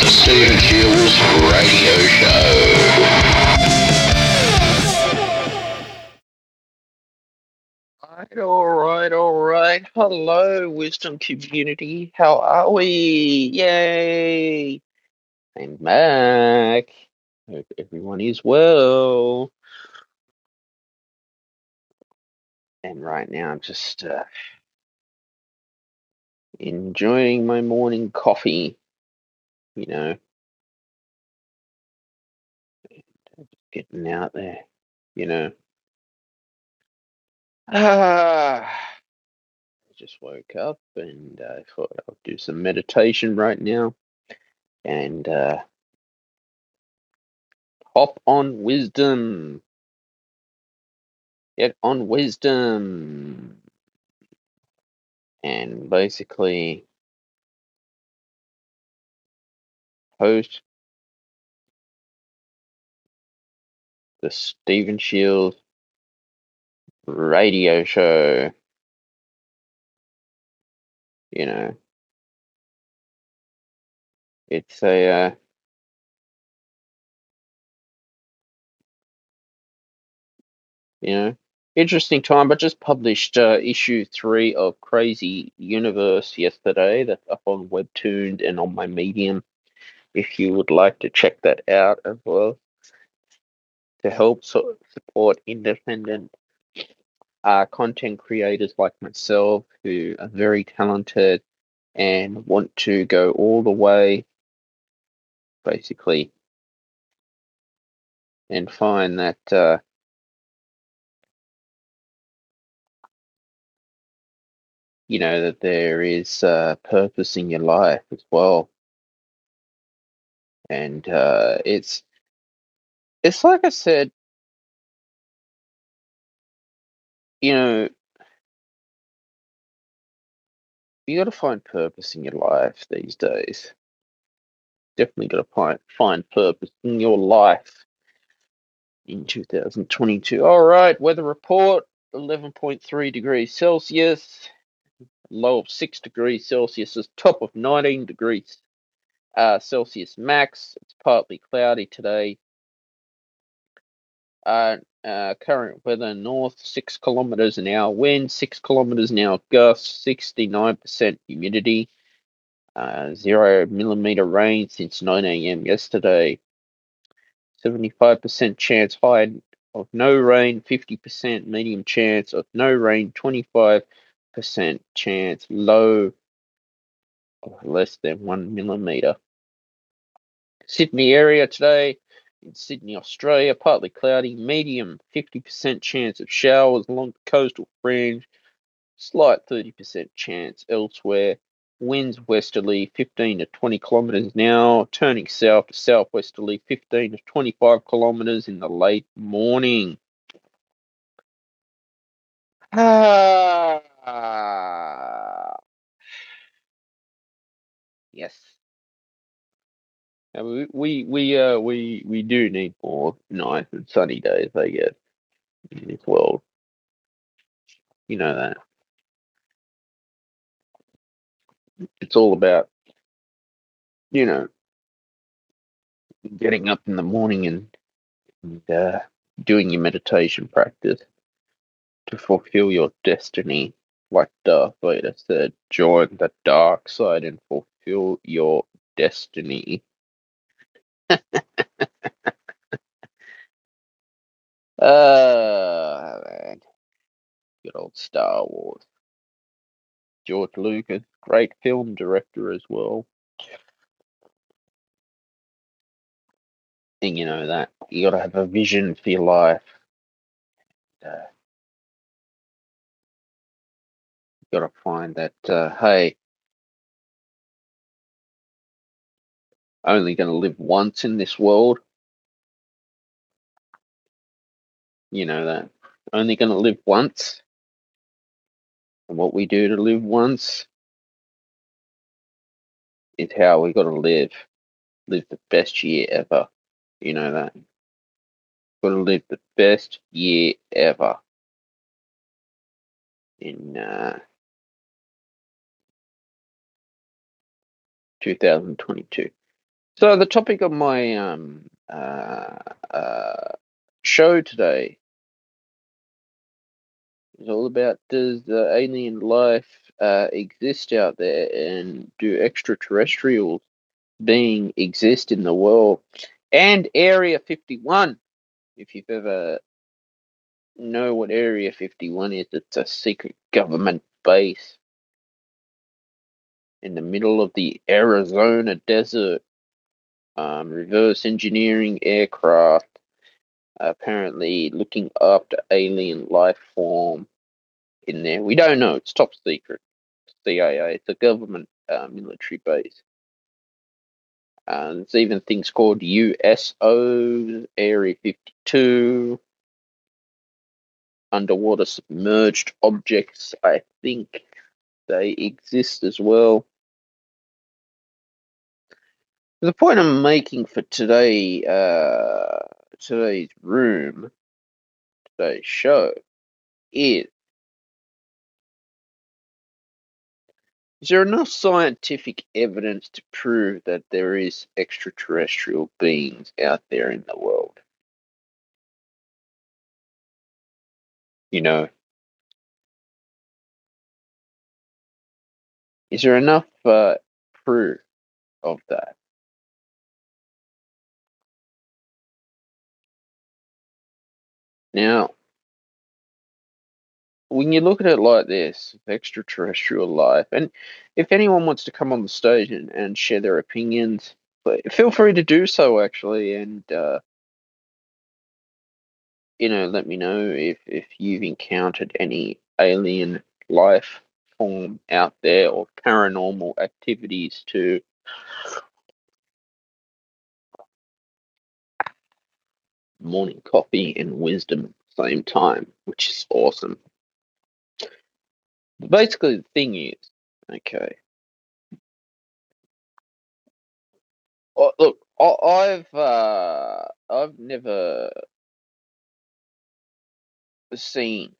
The Stephen Shiels Radio Show. Right, all right, all right. Hello, wisdom community. How are we? Yay! I'm back. Hope everyone is well. And right now, I'm just uh, enjoying my morning coffee. You know, getting out there. You know. Ah, I just woke up and I thought I'll do some meditation right now and uh, hop on wisdom. Get on wisdom. And basically host the Stephen Shield radio show. You know, it's a uh, you know interesting time. I just published uh, issue three of Crazy Universe yesterday. That's up on Webtoon and on my Medium. If you would like to check that out as well to help so- support independent uh, content creators like myself who are very talented and want to go all the way, basically, and find that uh, you know that there is uh, purpose in your life as well, and uh, it's it's like I said, you know, you got to find purpose in your life these days. Definitely got to find find purpose in your life in 2022. All right, weather report: 11.3 degrees Celsius. low of 6 degrees Celsius is top of 19 degrees uh, Celsius max. It's partly cloudy today. Uh, uh, current weather north 6 kilometers an hour wind, 6 kilometers an hour gust, 69% humidity, uh, 0 millimeter rain since 9 a.m. yesterday. 75% chance high of no rain, 50% medium chance of no rain, 25 percent chance low of less than one millimeter. Sydney area today in Sydney, Australia, partly cloudy, medium 50% chance of showers along the coastal fringe, slight 30% chance elsewhere. Winds westerly 15 to 20 kilometers an hour, turning south to southwesterly 15 to 25 kilometers in the late morning. Ah, yes. We we we uh we we do need more nice and sunny days, I guess, in this world. You know that. It's all about, you know, getting up in the morning and, and uh, doing your meditation practice to fulfill your destiny. Like Darth Vader said, join the dark side and fulfill your destiny. Ah, man. Good old Star Wars. George Lucas, great film director as well. And you know that you got to have a vision for your life. Uh, you got to find that. Uh, hey, only going to live once in this world. You know that. Only going to live once. And what we do to live once is how we got to live. Live the best year ever. You know that. Got to live the best year ever. In uh, 2022. So the topic of my um uh, uh show today is all about does the alien life uh exist out there and do extraterrestrials being exist in the world? And Area 51 if you've ever know what Area 51 is it's a secret government base in the middle of the Arizona desert um, reverse engineering aircraft apparently looking after alien life form in there. We don't know. It's top secret. CIA. It's a government uh, military base. Uh, there's even things called USO, Area 52, underwater submerged objects. I think they exist as well. The point I'm making for today, uh, today's room, today's show, is Is there enough scientific evidence to prove that there is extraterrestrial beings out there in the world? You know, is there enough uh, proof of that? Now, when you look at it like this, extraterrestrial life, and if anyone wants to come on the stage and, and share their opinions, feel free to do so actually, and uh, you know, let me know if if you've encountered any alien life form out there or paranormal activities to morning coffee and wisdom at the same time, which is awesome. But basically, the thing is, okay. Oh, look, I, I've uh, I've never seen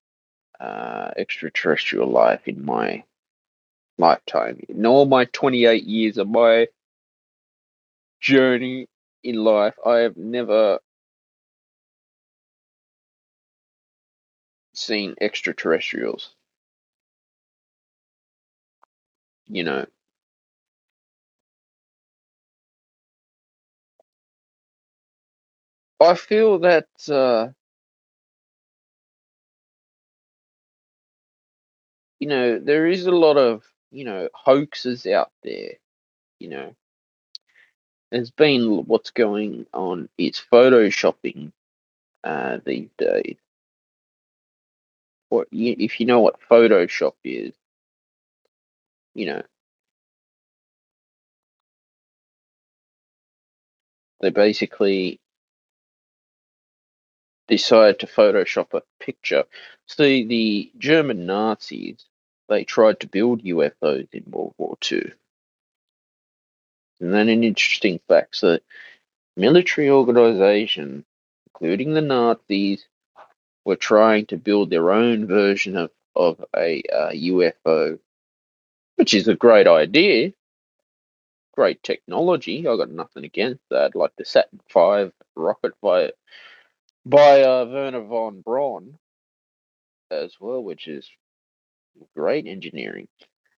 uh, extraterrestrial life in my lifetime. In all my 28 years of my journey in life, I have never seen extraterrestrials. You know, I feel that uh, you know there is a lot of you know hoaxes out there. You know, there's been what's going on. It's photoshopping uh, these days. What if you know what Photoshop is? You know, they basically decide to Photoshop a picture. See, the German Nazis they tried to build UFOs in World War Two. And then an interesting fact: so military organizations, including the Nazis, were trying to build their own version of of a uh, UFO, which is a great idea, great technology. I got nothing against that. Like the Saturn V rocket by by uh, Wernher von Braun as well, which is great engineering.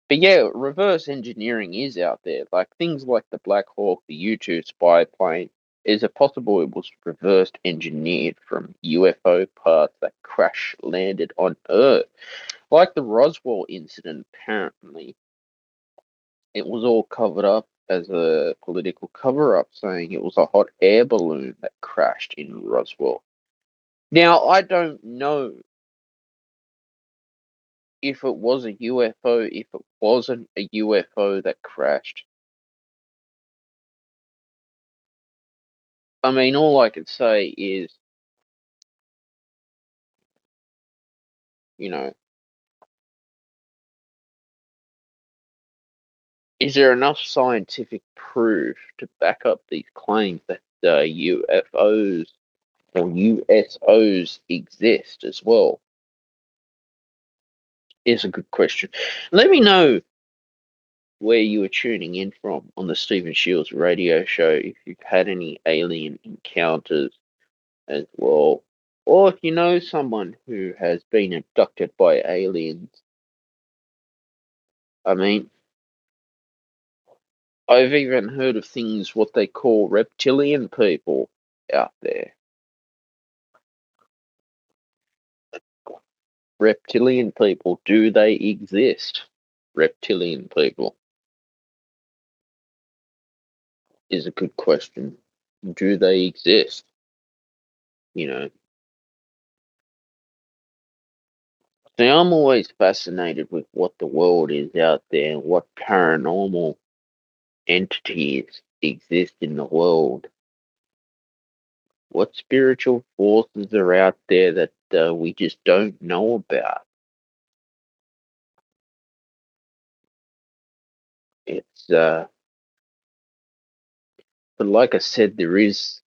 But yeah, reverse engineering is out there. Like things like the Black Hawk, the U 2 spy plane. Is it possible it was reversed engineered from UFO parts that crash landed on Earth? Like the Roswell incident, apparently, it was all covered up as a political cover up, saying it was a hot air balloon that crashed in Roswell. Now, I don't know if it was a UFO, if it wasn't a UFO that crashed. I mean, all I can say is, you know, is there enough scientific proof to back up these claims that uh, UFOs or USOs exist as well? Is a good question. Let me know where you were tuning in from on the Stephen Shiels radio show, if you've had any alien encounters as well, or if you know someone who has been abducted by aliens. I mean, I've even heard of things what they call reptilian people out there. Reptilian people, do they exist? Reptilian people is a good question. Do they exist? You know, see, I'm always fascinated with what the world is out there and what paranormal entities exist in the world. What spiritual forces are out there that uh, we just don't know about? It's, uh, but like I said, there is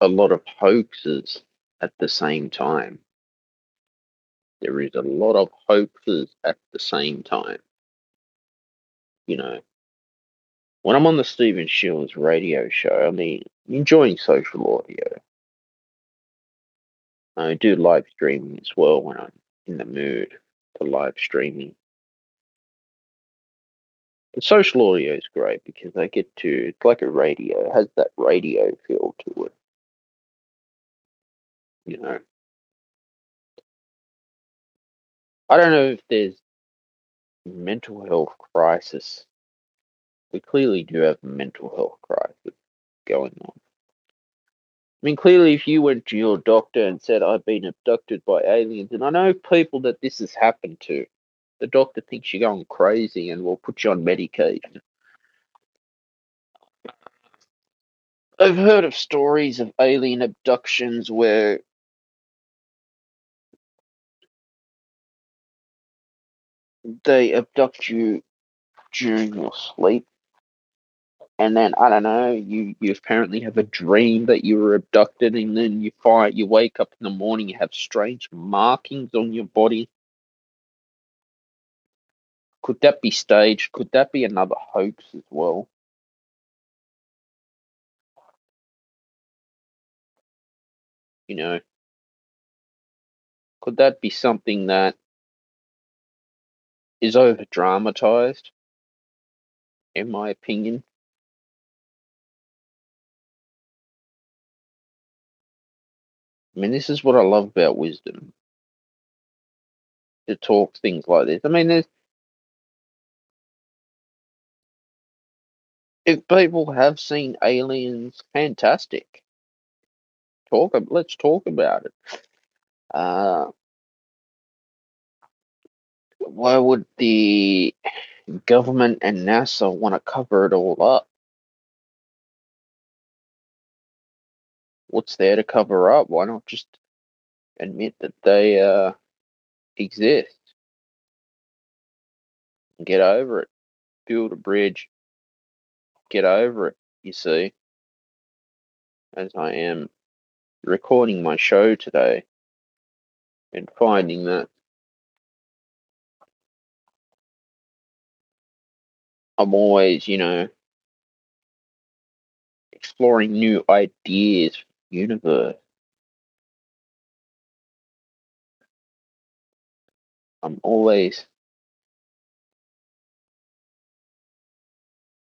a lot of hoaxes at the same time. There is a lot of hoaxes at the same time. You know, when I'm on the Stephen Shiels radio show, I mean, enjoying social audio. I do live streaming as well when I'm in the mood for live streaming. Social audio is great because I get to, it's like a radio, it has that radio feel to it. You know, I don't know if there's mental health crisis. We clearly do have a mental health crisis going on. I mean, clearly, if you went to your doctor and said, I've been abducted by aliens, and I know people that this has happened to, the doctor thinks you're going crazy and will put you on medication. I've heard of stories of alien abductions where they abduct you during your sleep. And then I don't know, you, you apparently have a dream that you were abducted, and then you find you wake up in the morning, you have strange markings on your body. Could that be staged? Could that be another hoax as well? You know, could that be something that is over dramatized? In my opinion, I mean, this is what I love about wisdom to talk things like this. I mean, there's if people have seen aliens, fantastic. Talk. Let's talk about it. Uh, why would the government and NASA want to cover it all up? What's there to cover up? Why not just admit that they uh, exist? Get over it. Build a bridge. Get over it. You see, as I am recording my show today and finding that I'm always, you know, exploring new ideas for the universe. I'm always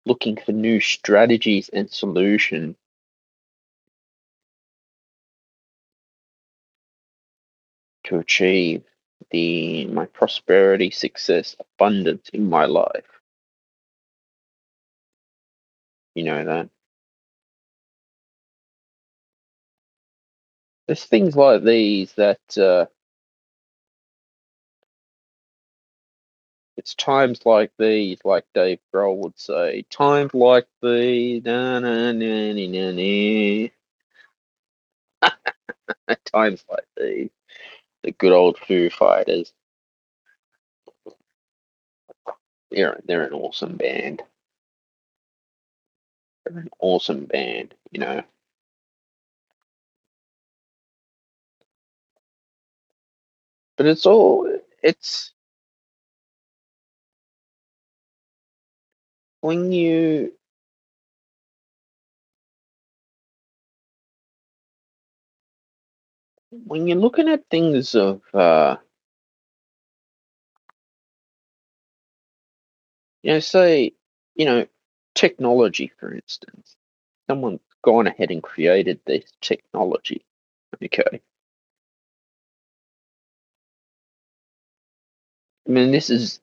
looking for new strategies and solutions to achieve the my prosperity, success, abundance in my life. You know that. There's things like these that uh, it's times like these, like Dave Grohl would say, times like these, times like these, the good old Foo Fighters. They're they're an awesome band. They're an awesome band, you know. But it's all it's when you when you're looking at things of uh, you know, say, you know, technology, for instance, someone's gone ahead and created this technology. Okay. I mean, this is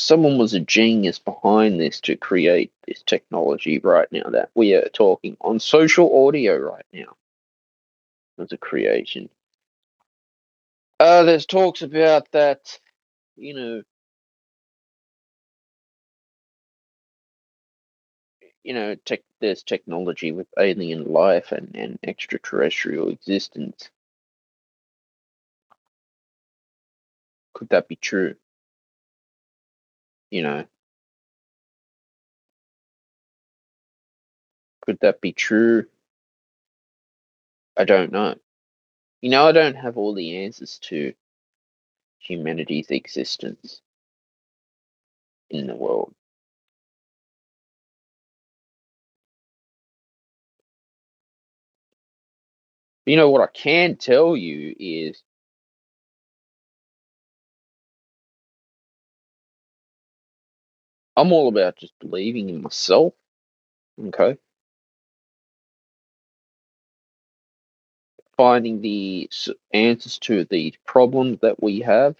someone was a genius behind this to create this technology right now that we are talking on social audio right now as a creation. Uh, there's talks about that, you know, you know, tech, there's technology with alien life and, and extraterrestrial existence. Could that be true? You know, could that be true? I don't know. You know, I don't have all the answers to humanity's existence in the world. You know, what I can tell you is I'm all about just believing in myself. Okay. Finding the answers to the problems that we have.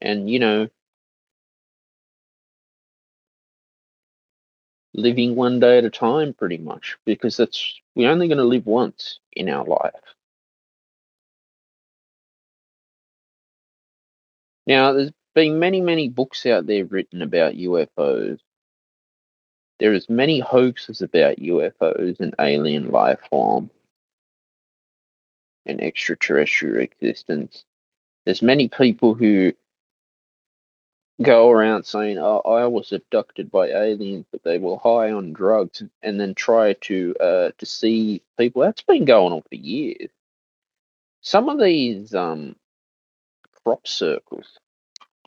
And, you know, living one day at a time, pretty much, because that's, we're only going to live once in our life. Now, there's been many, many books out there written about UFOs. There is many hoaxes about UFOs and alien life form and extraterrestrial existence. There's many people who go around saying, "Oh, I was abducted by aliens, but they were high on drugs," and then try to uh, deceive people. That's been going on for years. Some of these um, crop circles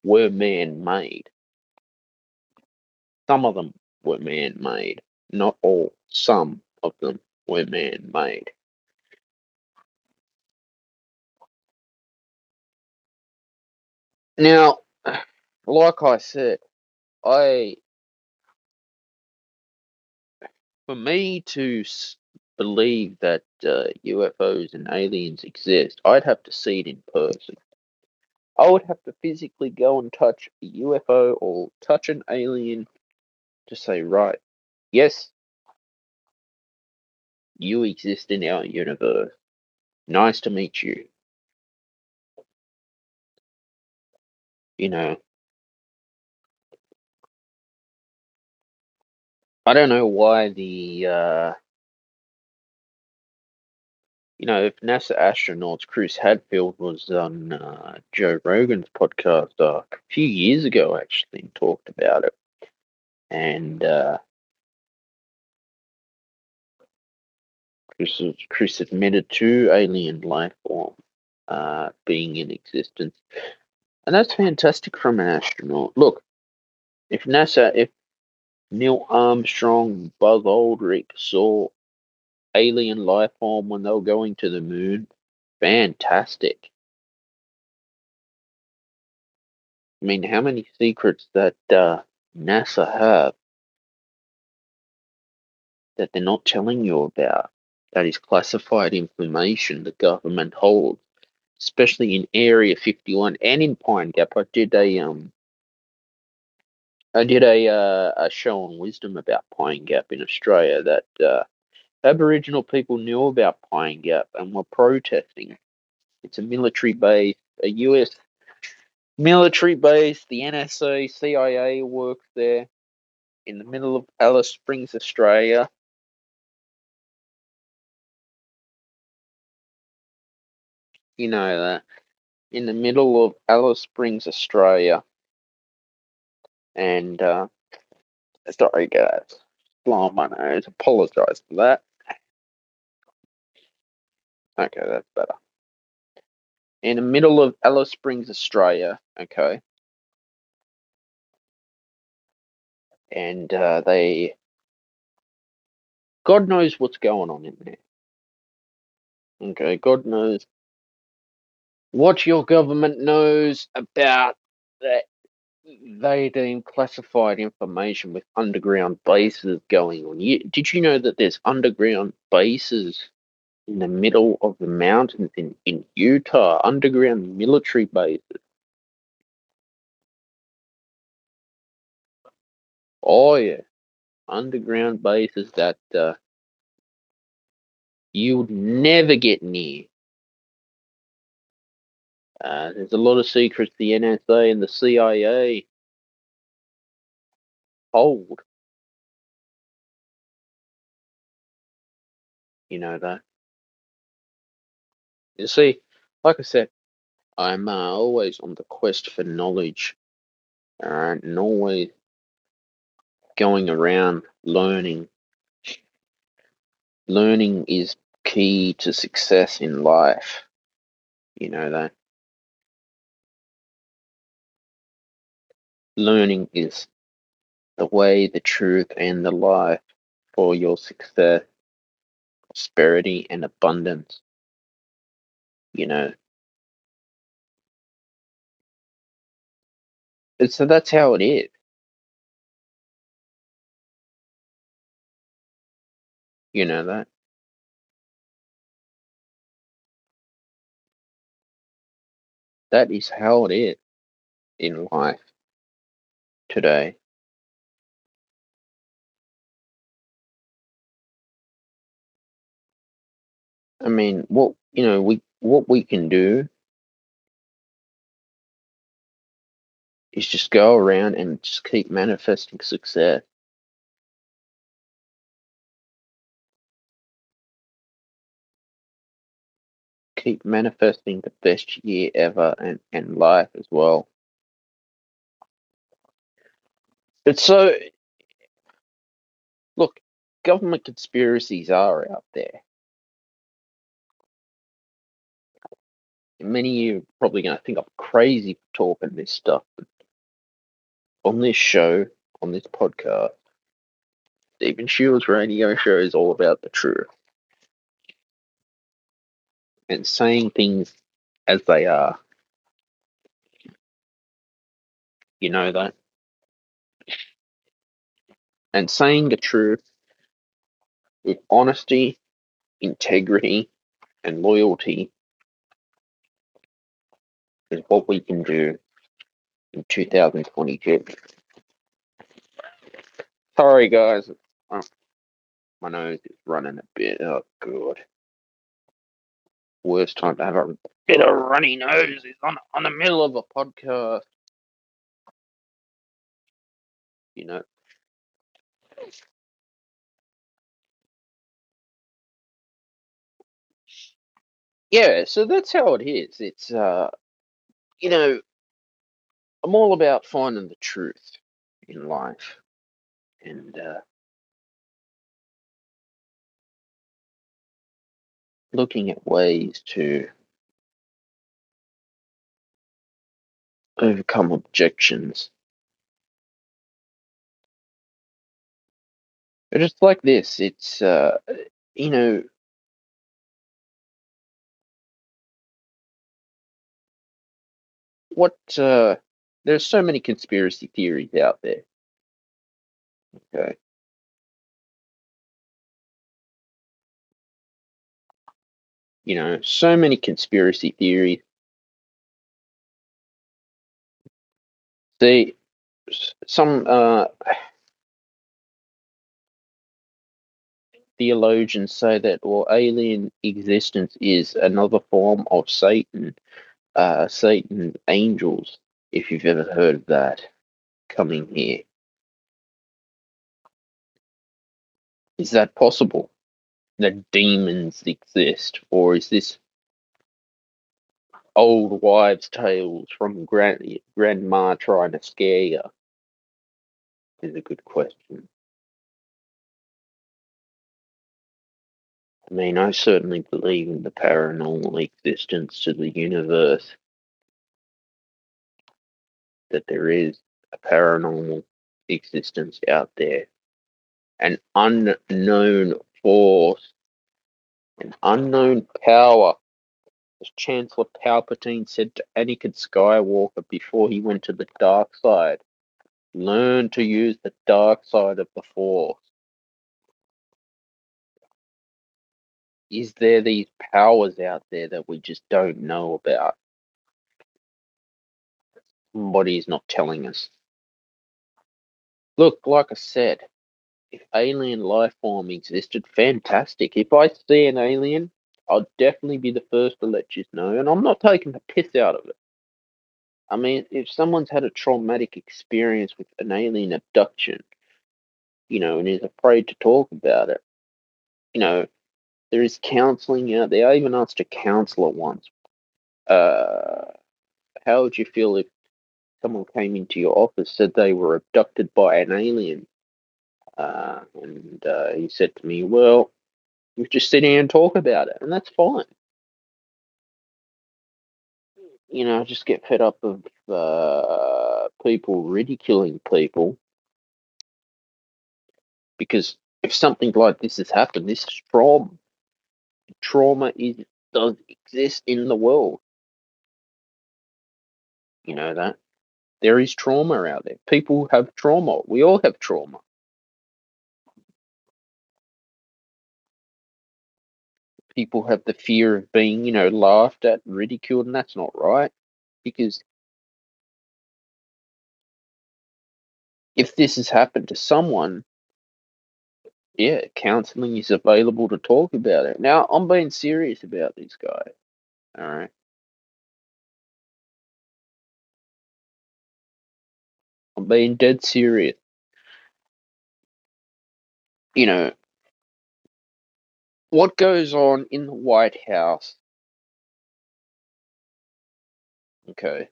were man-made. Some of them were man-made, not all. Some of them were man-made. Now, like I said, I for me to believe that uh, UFOs and aliens exist, I'd have to see it in person. I would have to physically go and touch a UFO or touch an alien to say, right, yes, you exist in our universe. Nice to meet you. You know, I don't know why the, uh, you know, if NASA astronauts Chris Hadfield was on uh, Joe Rogan's podcast uh, a few years ago, actually, and talked about it. And uh, Chris, Chris admitted to alien life form uh, being in existence. And that's fantastic from an astronaut. Look, if NASA, if Neil Armstrong, Buzz Aldrich saw alien life form when they were going to the moon, fantastic. I mean, how many secrets that uh, NASA have that they're not telling you about? That is classified information the government holds, especially in Area 51 and in Pine Gap. I did a um, I did a uh, a show on wisdom about Pine Gap in Australia that uh, Aboriginal people knew about Pine Gap and were protesting. It's a military base, a US military base. The NSA, CIA works there in the middle of Alice Springs, Australia. You know that. In the middle of Alice Springs, Australia. And, uh, sorry guys, blowing my nose. Apologise for that. Okay, that's better. in the middle of Alice Springs, Australia. Okay, and uh, they, God knows what's going on in there. Okay, God knows what your government knows about that. They deem classified information with underground bases going on. You, did you know that there's underground bases in the middle of the mountains in, in Utah, underground military bases? Oh yeah, underground bases that uh, you would never get near. Uh, there's a lot of secrets the NSA and the CIA hold. You know that. You see, like I said, I'm uh, always on the quest for knowledge, and always going around learning. Learning is key to success in life. You know that. Learning is the way, the truth, and the life for your success, prosperity, and abundance. You know. And so that's how it is. You know that. That is how it is in life today. I mean, what you know, we what we can do is just go around and just keep manifesting success. Keep manifesting the best year ever and, and life as well. But so look, government conspiracies are out there. Many of you are probably going to think I'm crazy for talking this stuff. But on this show, on this podcast, Stephen Shiels radio show is all about the truth. And saying things as they are. You know that? And saying the truth with honesty, integrity, and loyalty is what we can do in 2022. Sorry, guys. Oh, my nose is running a bit. Oh, God. Worst time to have a bit of runny nose is on, on the middle of a podcast. You know. Yeah, so that's how it is. It's, uh, you know, I'm all about finding the truth in life. And, uh, looking at ways to overcome objections. But it's like this. It's uh, you know, what uh, there's so many conspiracy theories out there. Okay. You know, so many conspiracy theories. They some uh theologians say that well alien existence is another form of Satan, uh Satan angels, if you've ever heard of that, coming here. Is that possible? That demons exist, or is this old wives' tales from gran- grandma trying to scare you? Is a good question. I mean, I certainly believe in the paranormal existence to the universe, that there is a paranormal existence out there, an unknown force, an unknown power. As Chancellor Palpatine said to Anakin Skywalker before he went to the dark side, learn to use the dark side of the Force. Is there these powers out there that we just don't know about? Somebody's not telling us. Look, like I said, if alien life form existed, fantastic. If I see an alien, I'll definitely be the first to let you know, and I'm not taking the piss out of it. I mean, if someone's had a traumatic experience with an alien abduction, you know, and is afraid to talk about it, you know, there is counseling out there. I even asked a counselor once, uh, how would you feel if someone came into your office said they were abducted by an alien? Uh, and uh, he said to me, well, we just sit here and talk about it, and that's fine. You know, I just get fed up of uh, people ridiculing people because if something like this has happened, this is trauma. Trauma is does exist in the world. You know that there is trauma out there. People have trauma. We all have trauma. People have the fear of being, you know, laughed at, ridiculed, and that's not right. Because if this has happened to someone, yeah, counseling is available to talk about it. Now, I'm being serious about this guy. All right. I'm being dead serious. You know, what goes on in the White House, okay,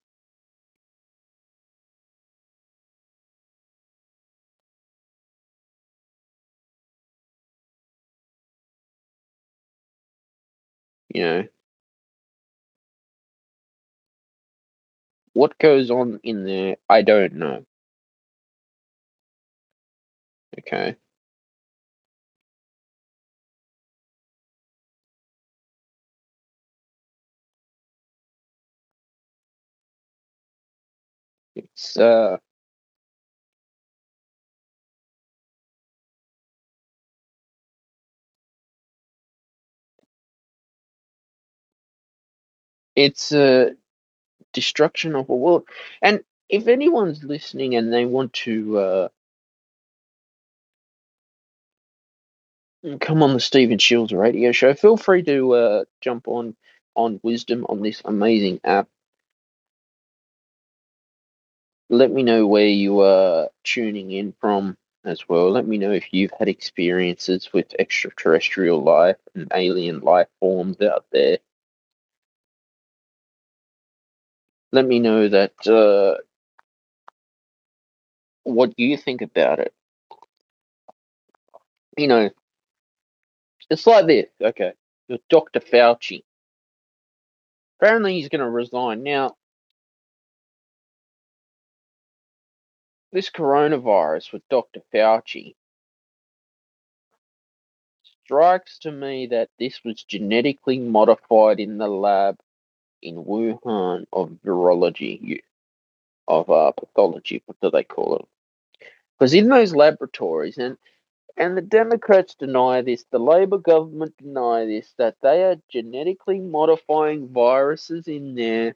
you know, what goes on in there, I don't know. Okay. It's uh it's a destruction of a world. And if anyone's listening and they want to uh come on the Stephen Shiels radio show, feel free to uh jump on on Wisdom on this amazing app. Let me know where you are tuning in from as well. Let me know if you've had experiences with extraterrestrial life and alien life forms out there. Let me know that uh, what you think about it. You know, it's like this. Okay, Dr. Fauci. Apparently, he's going to resign now. This coronavirus with Dr. Fauci strikes to me that this was genetically modified in the lab in Wuhan of virology, of uh, pathology. What do they call it? Because in those laboratories, and and the Democrats deny this, the Labor government deny this, that they are genetically modifying viruses in there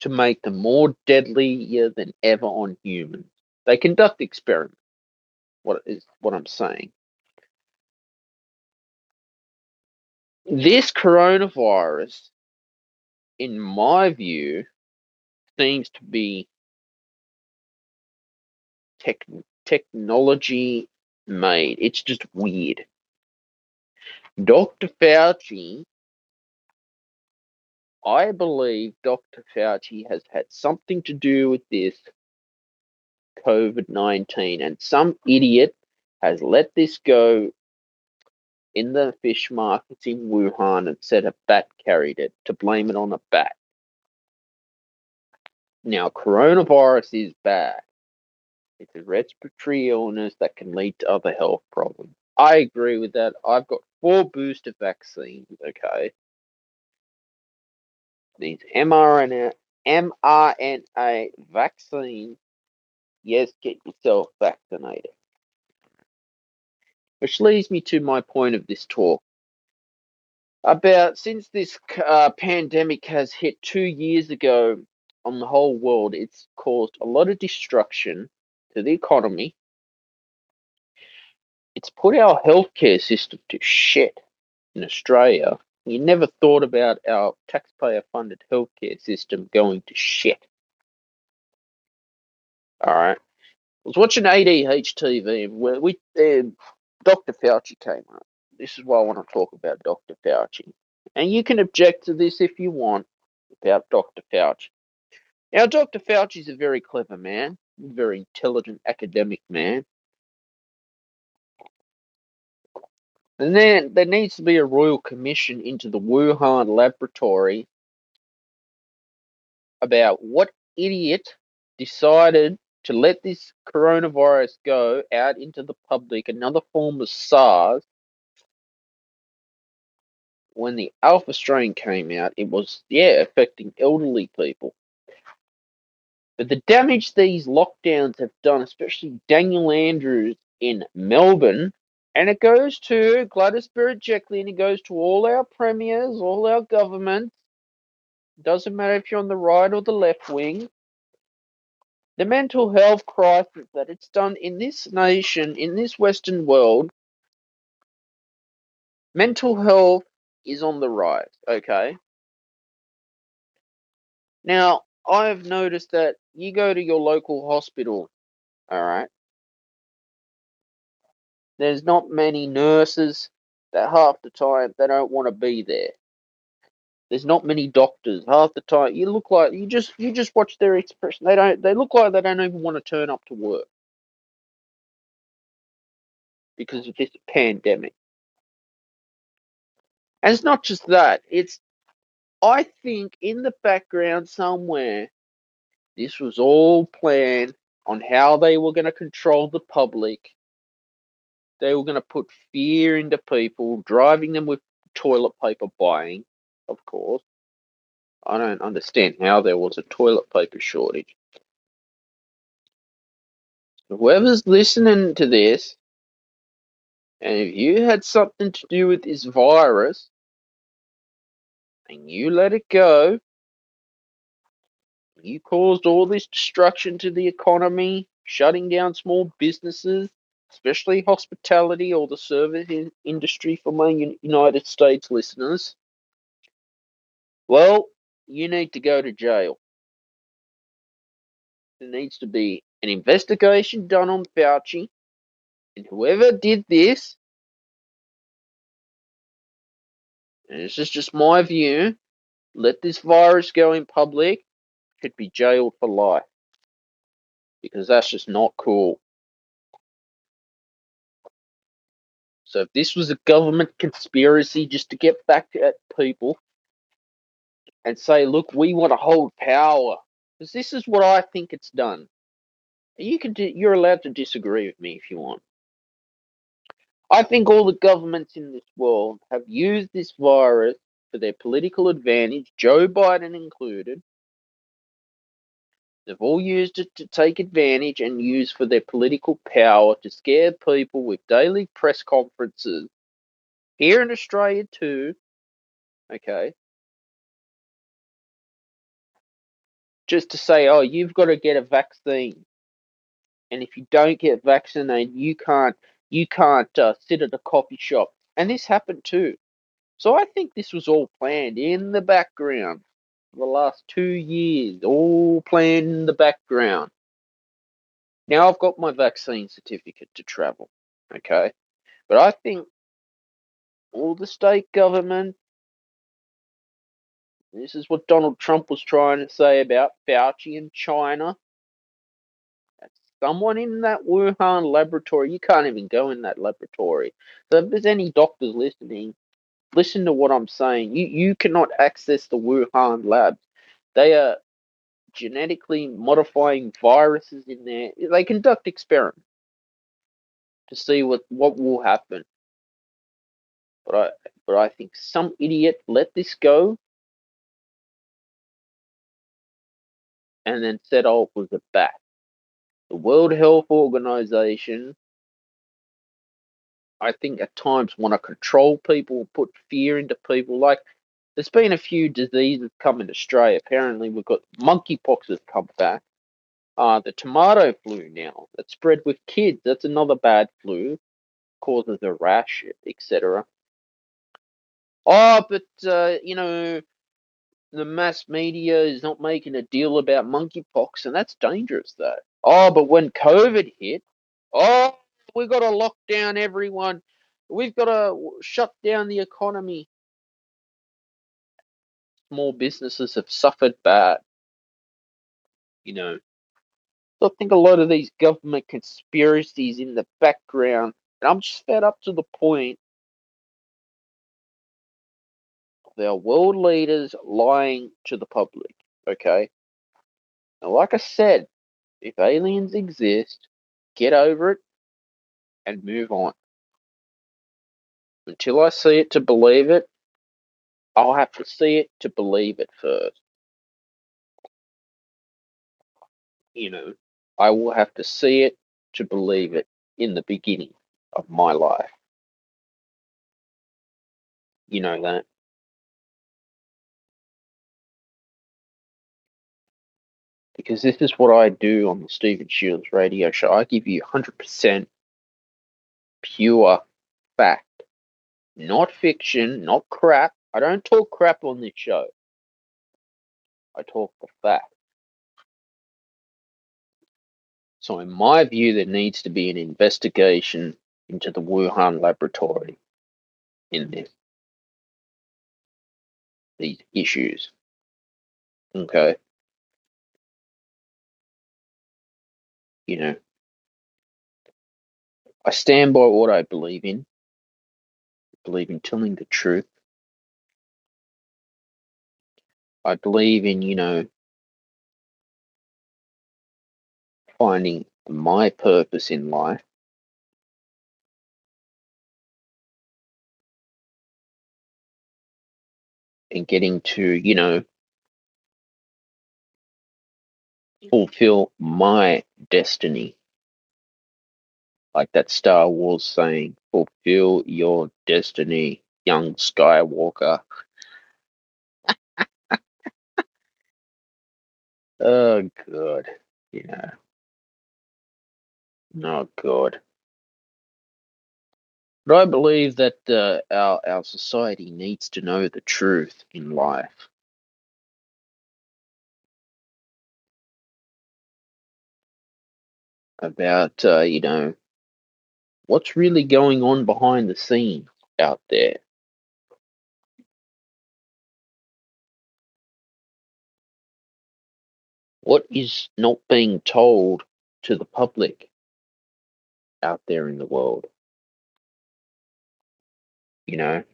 to make them more deadlier than ever on humans. They conduct experiments. What is what I'm saying? This coronavirus, in my view, seems to be tech, technology made. It's just weird. Dr. Fauci, I believe Dr. Fauci has had something to do with this COVID 19, and some idiot has let this go in the fish markets in Wuhan and said a bat carried it to blame it on a bat. Now, coronavirus is bad. It's a respiratory illness that can lead to other health problems. I agree with that. I've got four booster vaccines, okay? These mRNA, mRNA vaccines, yes, get yourself vaccinated. Which leads me to my point of this talk. About since this uh, pandemic has hit two years ago on the whole world, it's caused a lot of destruction to the economy. It's put our healthcare system to shit in Australia. You never thought about our taxpayer funded healthcare system going to shit. Alright. I was watching ADH TV where we uh, Dr. Fauci came up. This is why I want to talk about Dr. Fauci. And you can object to this if you want about Dr. Fauci. Now, Dr. Fauci is a very clever man, very intelligent academic man. And then there needs to be a royal commission into the Wuhan laboratory about what idiot decided to let this coronavirus go out into the public, another form of SARS. When the alpha strain came out, it was, yeah, affecting elderly people. But the damage these lockdowns have done, especially Daniel Andrews in Melbourne, and it goes to Gladys Berejiklian, and it goes to all our premiers, all our governments. Doesn't matter if you're on the right or the left wing. The mental health crisis that it's done in this nation, in this Western world, mental health is on the rise, okay? Now, I've noticed that you go to your local hospital, alright? There's not many nurses that half the time they don't want to be there. There's not many doctors. Half the time you look like you just you just watch their expression. They don't they look like they don't even want to turn up to work. Because of this pandemic. And it's not just that, it's I think in the background somewhere this was all planned on how they were going to control the public. They were going to put fear into people, driving them with toilet paper buying, of course. I don't understand how there was a toilet paper shortage. Whoever's listening to this, and if you had something to do with this virus, and you let it go, you caused all this destruction to the economy, shutting down small businesses, especially hospitality or the service industry for my United States listeners. Well, you need to go to jail. There needs to be an investigation done on Fauci, and whoever did this, and this is just my view, let this virus go in public, should be jailed for life. Because that's just not cool. So if this was a government conspiracy just to get back at people and say, look, we want to hold power, because this is what I think it's done. You can di- you're allowed to disagree with me if you want. I think all the governments in this world have used this virus for their political advantage, Joe Biden included. They've all used it to take advantage and use for their political power to scare people with daily press conferences. Here in Australia, too, okay, just to say, oh, you've got to get a vaccine. And if you don't get vaccinated, you can't you can't uh, sit at a coffee shop. And this happened too. So I think this was all planned in the background for the last two years, all planned in the background. Now I've got my vaccine certificate to travel, okay? But I think all the state government, this is what Donald Trump was trying to say about Fauci and China. Someone in that Wuhan laboratory. You can't even go in that laboratory. So if there's any doctors listening, listen to what I'm saying. You you cannot access the Wuhan labs. They are genetically modifying viruses in there. They conduct experiments to see what, what will happen. But I but I think some idiot let this go and then said, oh, it was a bat. The World Health Organization, I think at times want to control people, put fear into people. Like there's been a few diseases come in Australia. Apparently, we've got monkeypox has come back. Uh, the tomato flu now that spread with kids. That's another bad flu, causes a rash, etc. Oh, but uh, you know, the mass media is not making a deal about monkeypox, and that's dangerous, though. Oh, but when COVID hit, oh, we've got to lock down everyone. We've got to shut down the economy. Small businesses have suffered bad. You know, I think a lot of these government conspiracies in the background, and I'm just fed up to the point our world leaders lying to the public. Okay. Now, like I said, if aliens exist, get over it and move on. Until I see it to believe it, I'll have to see it to believe it first. You know, I will have to see it to believe it in the beginning of my life. You know that. Because this is what I do on the Stephen Shiels radio show. I give you 100% pure fact, not fiction, not crap. I don't talk crap on this show. I talk the fact. So, in my view, there needs to be an investigation into the Wuhan laboratory in this these issues. Okay. You know, I stand by what I believe in. Believe in telling the truth. I believe in, you know, finding my purpose in life. And getting to, you know, fulfill my destiny. Like that Star Wars saying, fulfill your destiny, young Skywalker. oh, good. You know. Oh, God. But I believe that uh, our, our society needs to know the truth in life. About, uh, you know, what's really going on behind the scenes out there. What is not being told to the public out there in the world? You know,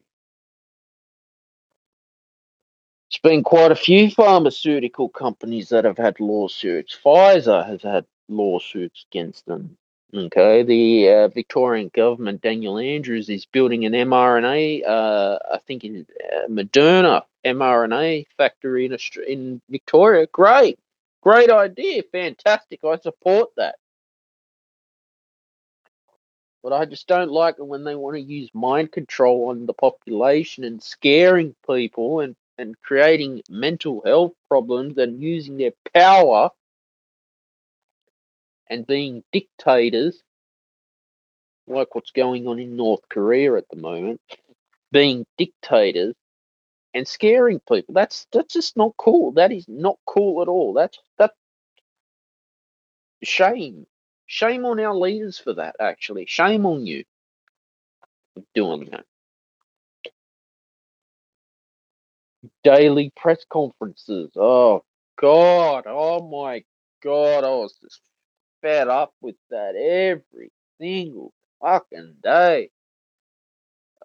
it's been quite a few pharmaceutical companies that have had lawsuits. Pfizer has had lawsuits against them. Okay, the uh, Victorian government, Daniel Andrews, is building an mRNA, uh, I think in uh, Moderna mRNA factory in Aust- in Victoria. Great, great idea, fantastic. I support that. But I just don't like it when they want to use mind control on the population and scaring people and, and creating mental health problems and using their power and being dictators, like what's going on in North Korea at the moment, being dictators and scaring people. That's that's just not cool. That is not cool at all. That's that shame. Shame on our leaders for that, actually. Shame on you for doing that. Daily press conferences. Oh God. Oh my God. I was just fed up with that every single fucking day.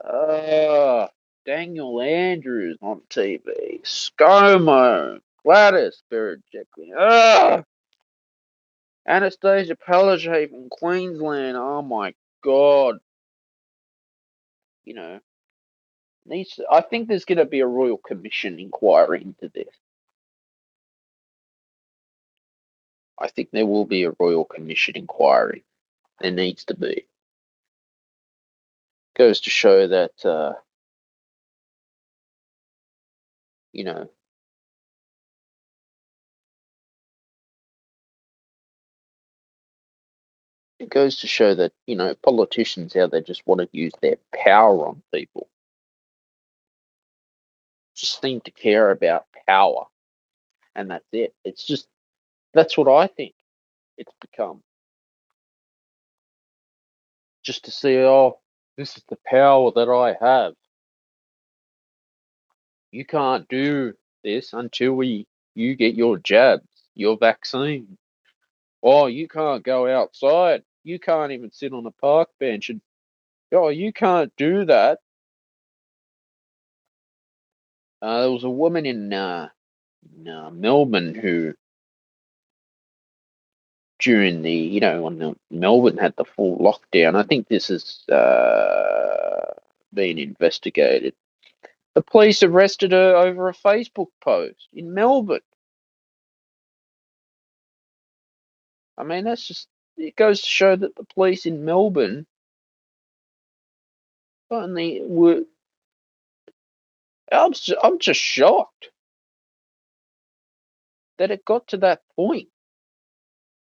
Uh, Daniel Andrews on TV, ScoMo, Gladys Berejiklian, ugh! Annastacia Palaszczuk from Queensland, oh my god. You know, needs. I think there's going to be a royal commission inquiry into this. I think there will be a royal commission inquiry. There needs to be. Goes to show that, uh, you know, it goes to show that, you know, politicians out there just want to use their power on people. Just seem to care about power. And that's it. It's just, that's what I think it's become. Just to see, oh, this is the power that I have. You can't do this until we you get your jabs, your vaccine. Oh, you can't go outside. You can't even sit on a park bench and oh, you can't do that. Uh, there was a woman in, uh, in uh, Melbourne who, during the you know when Melbourne had the full lockdown, I think this is uh, being investigated. The police arrested her over a Facebook post in Melbourne. I mean, that's just it goes to show that the police in Melbourne only were. I'm I'm just shocked that it got to that point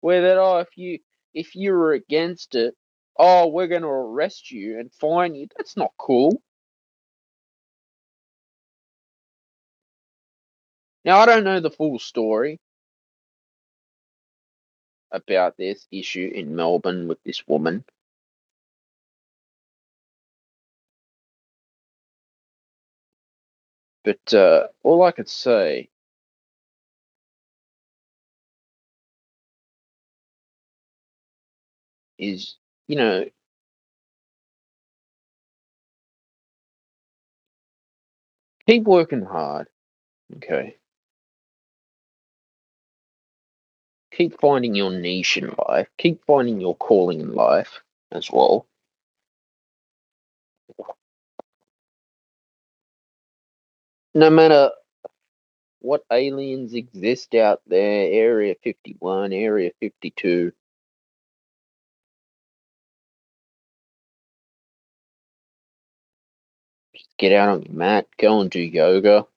where that oh if you if you were against it, oh we're going to arrest you and fine you. That's not cool. Now I don't know the full story about this issue in Melbourne with this woman. But uh, all I could say is, you know, keep working hard, okay? Keep finding your niche in life, keep finding your calling in life as well. No matter what aliens exist out there, Area 51, Area 52, get out on your mat, go and do yoga.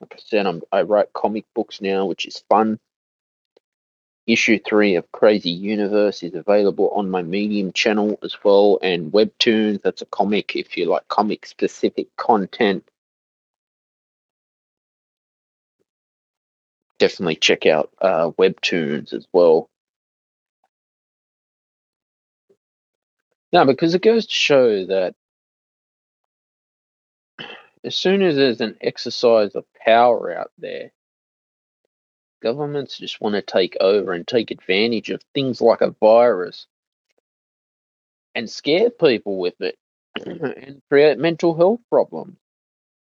Like I said, I'm, I write comic books now, which is fun. Issue 3 of Crazy Universe is available on my Medium channel as well, and Webtoons, that's a comic if you like comic specific content. Definitely check out uh, Webtoons as well. No, because it goes to show that as soon as there's an exercise of power out there, governments just want to take over and take advantage of things like a virus and scare people with it and create mental health problems.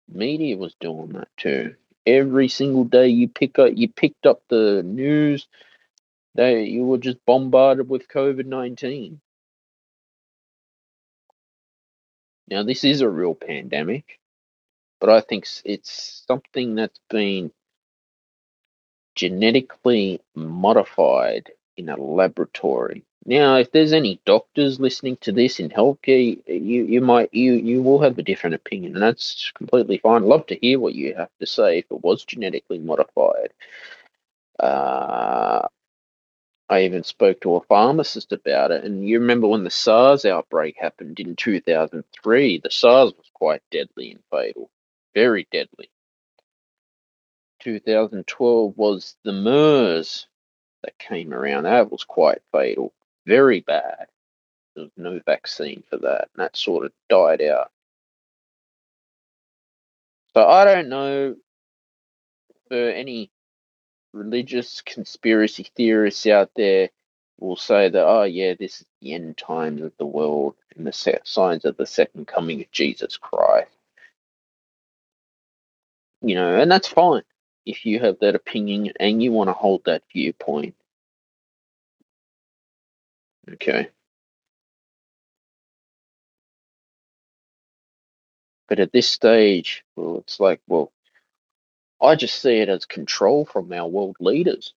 Media was doing that too. Every single day you pick up you picked up the news, they you were just bombarded with COVID nineteen. Now this is a real pandemic, but I think it's something that's been genetically modified in a laboratory. Now, if there's any doctors listening to this in healthcare, you you might you you will have a different opinion, and that's completely fine. Love to hear what you have to say if it was genetically modified. Uh, I even spoke to a pharmacist about it, and you remember when the SARS outbreak happened in 2003? The SARS was quite deadly and fatal, very deadly. 2012 was the MERS that came around. That was quite fatal, very bad. There was no vaccine for that, and that sort of died out. So I don't know for any religious conspiracy theorists out there will say that, oh, yeah, this is the end times of the world and the signs of the second coming of Jesus Christ. You know, and that's fine if you have that opinion and you want to hold that viewpoint. Okay. But at this stage, well, it's like, well, I just see it as control from our world leaders,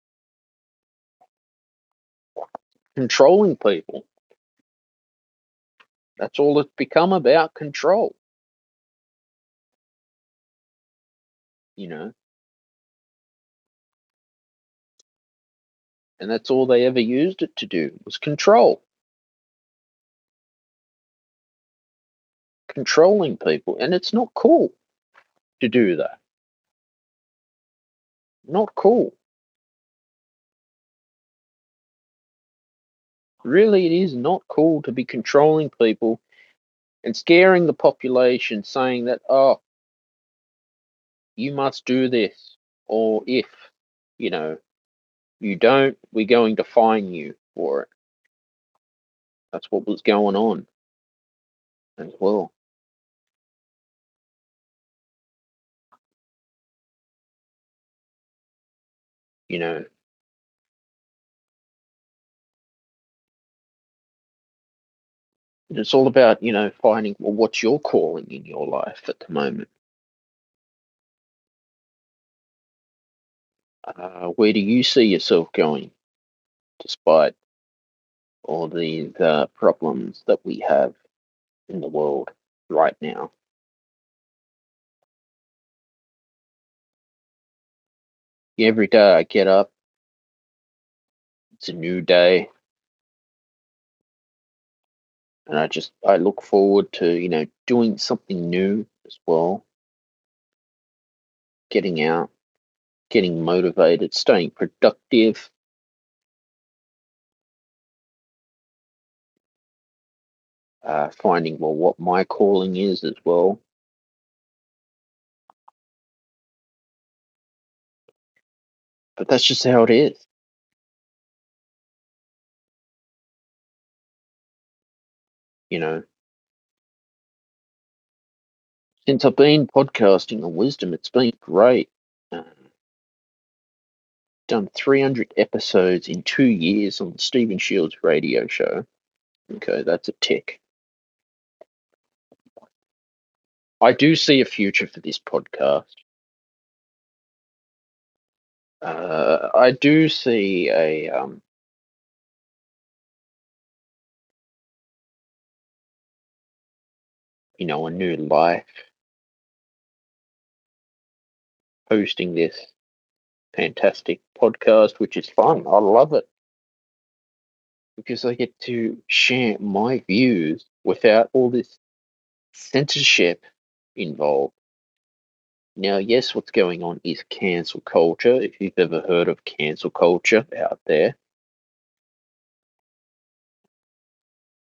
controlling people. That's all it's become about control. You know, and that's all they ever used it to do was control. Controlling people, and it's not cool to do that. Not cool. Really, it is not cool to be controlling people and scaring the population, saying that, oh, you must do this, or if, you know, you don't, we're going to fine you for it. That's what was going on as well. You know, it's all about, you know, finding well, what's your calling in your life at the moment. Uh, where do you see yourself going, despite all these uh, problems that we have in the world right now? Every day I get up, it's a new day, and I just I look forward to you know doing something new as well, getting out, getting motivated, staying productive. Uh, finding well what my calling is as well. But that's just how it is. You know, since I've been podcasting on wisdom, it's been great. Done 300 episodes in two years on the Stephen Shiels radio show. Okay, that's a tick. I do see a future for this podcast. Uh, I do see a um, you know a new life hosting this fantastic podcast, which is fun. I love it because I get to share my views without all this censorship involved. Now, yes, what's going on is cancel culture. If you've ever heard of cancel culture out there,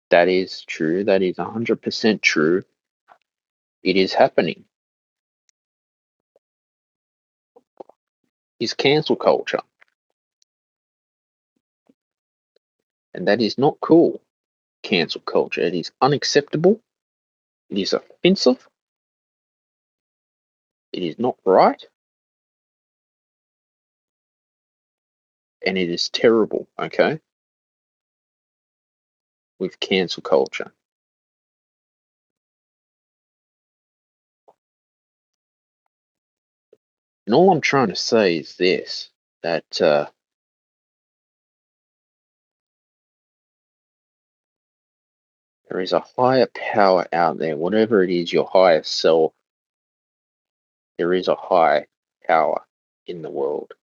that is true. That is 100% true. It is happening. Is cancel culture. And that is not cool. Cancel culture. It is unacceptable. It is offensive. It is not right. And it is terrible, okay? With cancel culture. And all I'm trying to say is this that uh, there is a higher power out there, whatever it is, your higher self, there is a high power in the world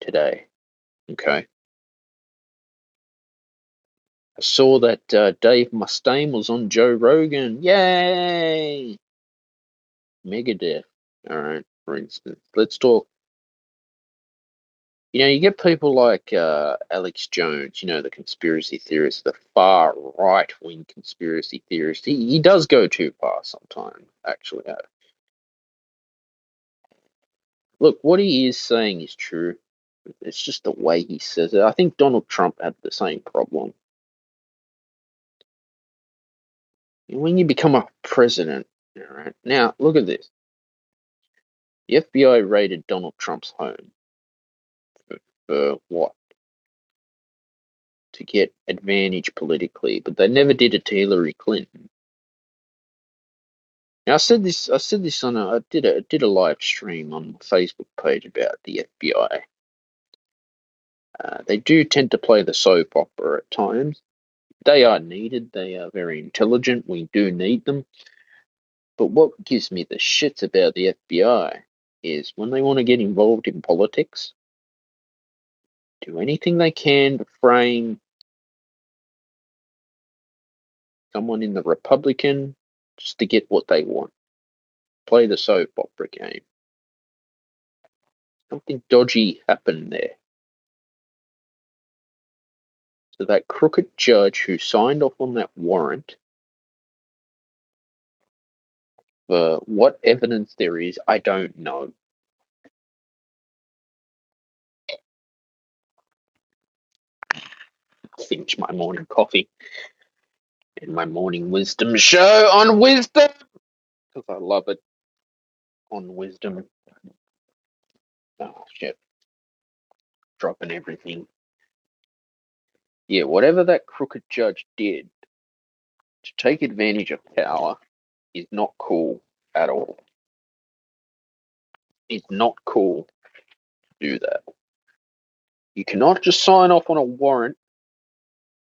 today. Okay. I saw that uh, Dave Mustaine was on Joe Rogan. Yay! Megadeth. All right, for instance. Let's talk. You know, you get people like uh, Alex Jones, you know, the conspiracy theorist, the far right wing conspiracy theorist. He, he does go too far sometimes, actually. Uh, Look, what he is saying is true. It's just the way he says it. I think Donald Trump had the same problem. When you become a president, all right, now look at this. The FBI raided Donald Trump's home for, what? To get advantage politically, but they never did it to Hillary Clinton. Now I said this. I said this on a. I did a I did a live stream on the Facebook page about the FBI. Uh, they do tend to play the soap opera at times. They are needed. They are very intelligent. We do need them. But what gives me the shits about the FBI is when they want to get involved in politics, do anything they can to frame someone in the Republican just to get what they want. Play the soap opera game. Something dodgy happened there. So that crooked judge who signed off on that warrant, for what evidence there is, I don't know. Finish my morning coffee and my morning wisdom show on wisdom because I love it on wisdom. Oh shit, dropping everything. Yeah, whatever that crooked judge did to take advantage of power is not cool at all. It's not cool to do that. You cannot just sign off on a warrant.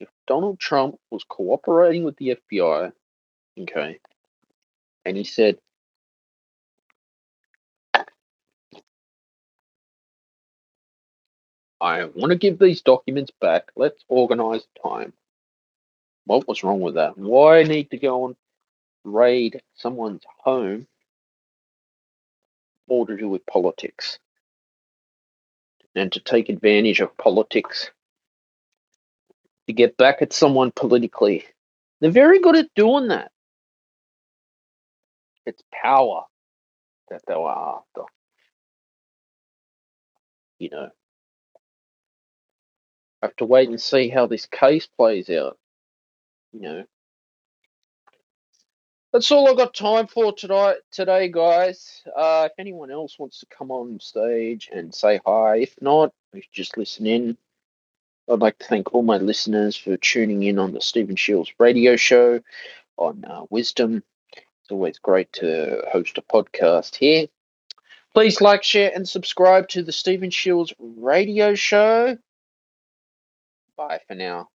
If Donald Trump was cooperating with the FBI, okay, and he said, I want to give these documents back, let's organize time. What was wrong with that? Why need to go and raid someone's home all to do with politics? And to take advantage of politics to get back at someone politically. They're very good at doing that. It's power that they were after. You know. I have to wait and see how this case plays out. You know. That's all I've got time for today, today guys. Uh, if anyone else wants to come on stage and say hi, if not, just listen in. I'd like to thank all my listeners for tuning in on the Stephen Shiels radio show on uh, Wisdom. It's always great to host a podcast here. Please like, share, and subscribe to the Stephen Shiels radio show. Bye for now.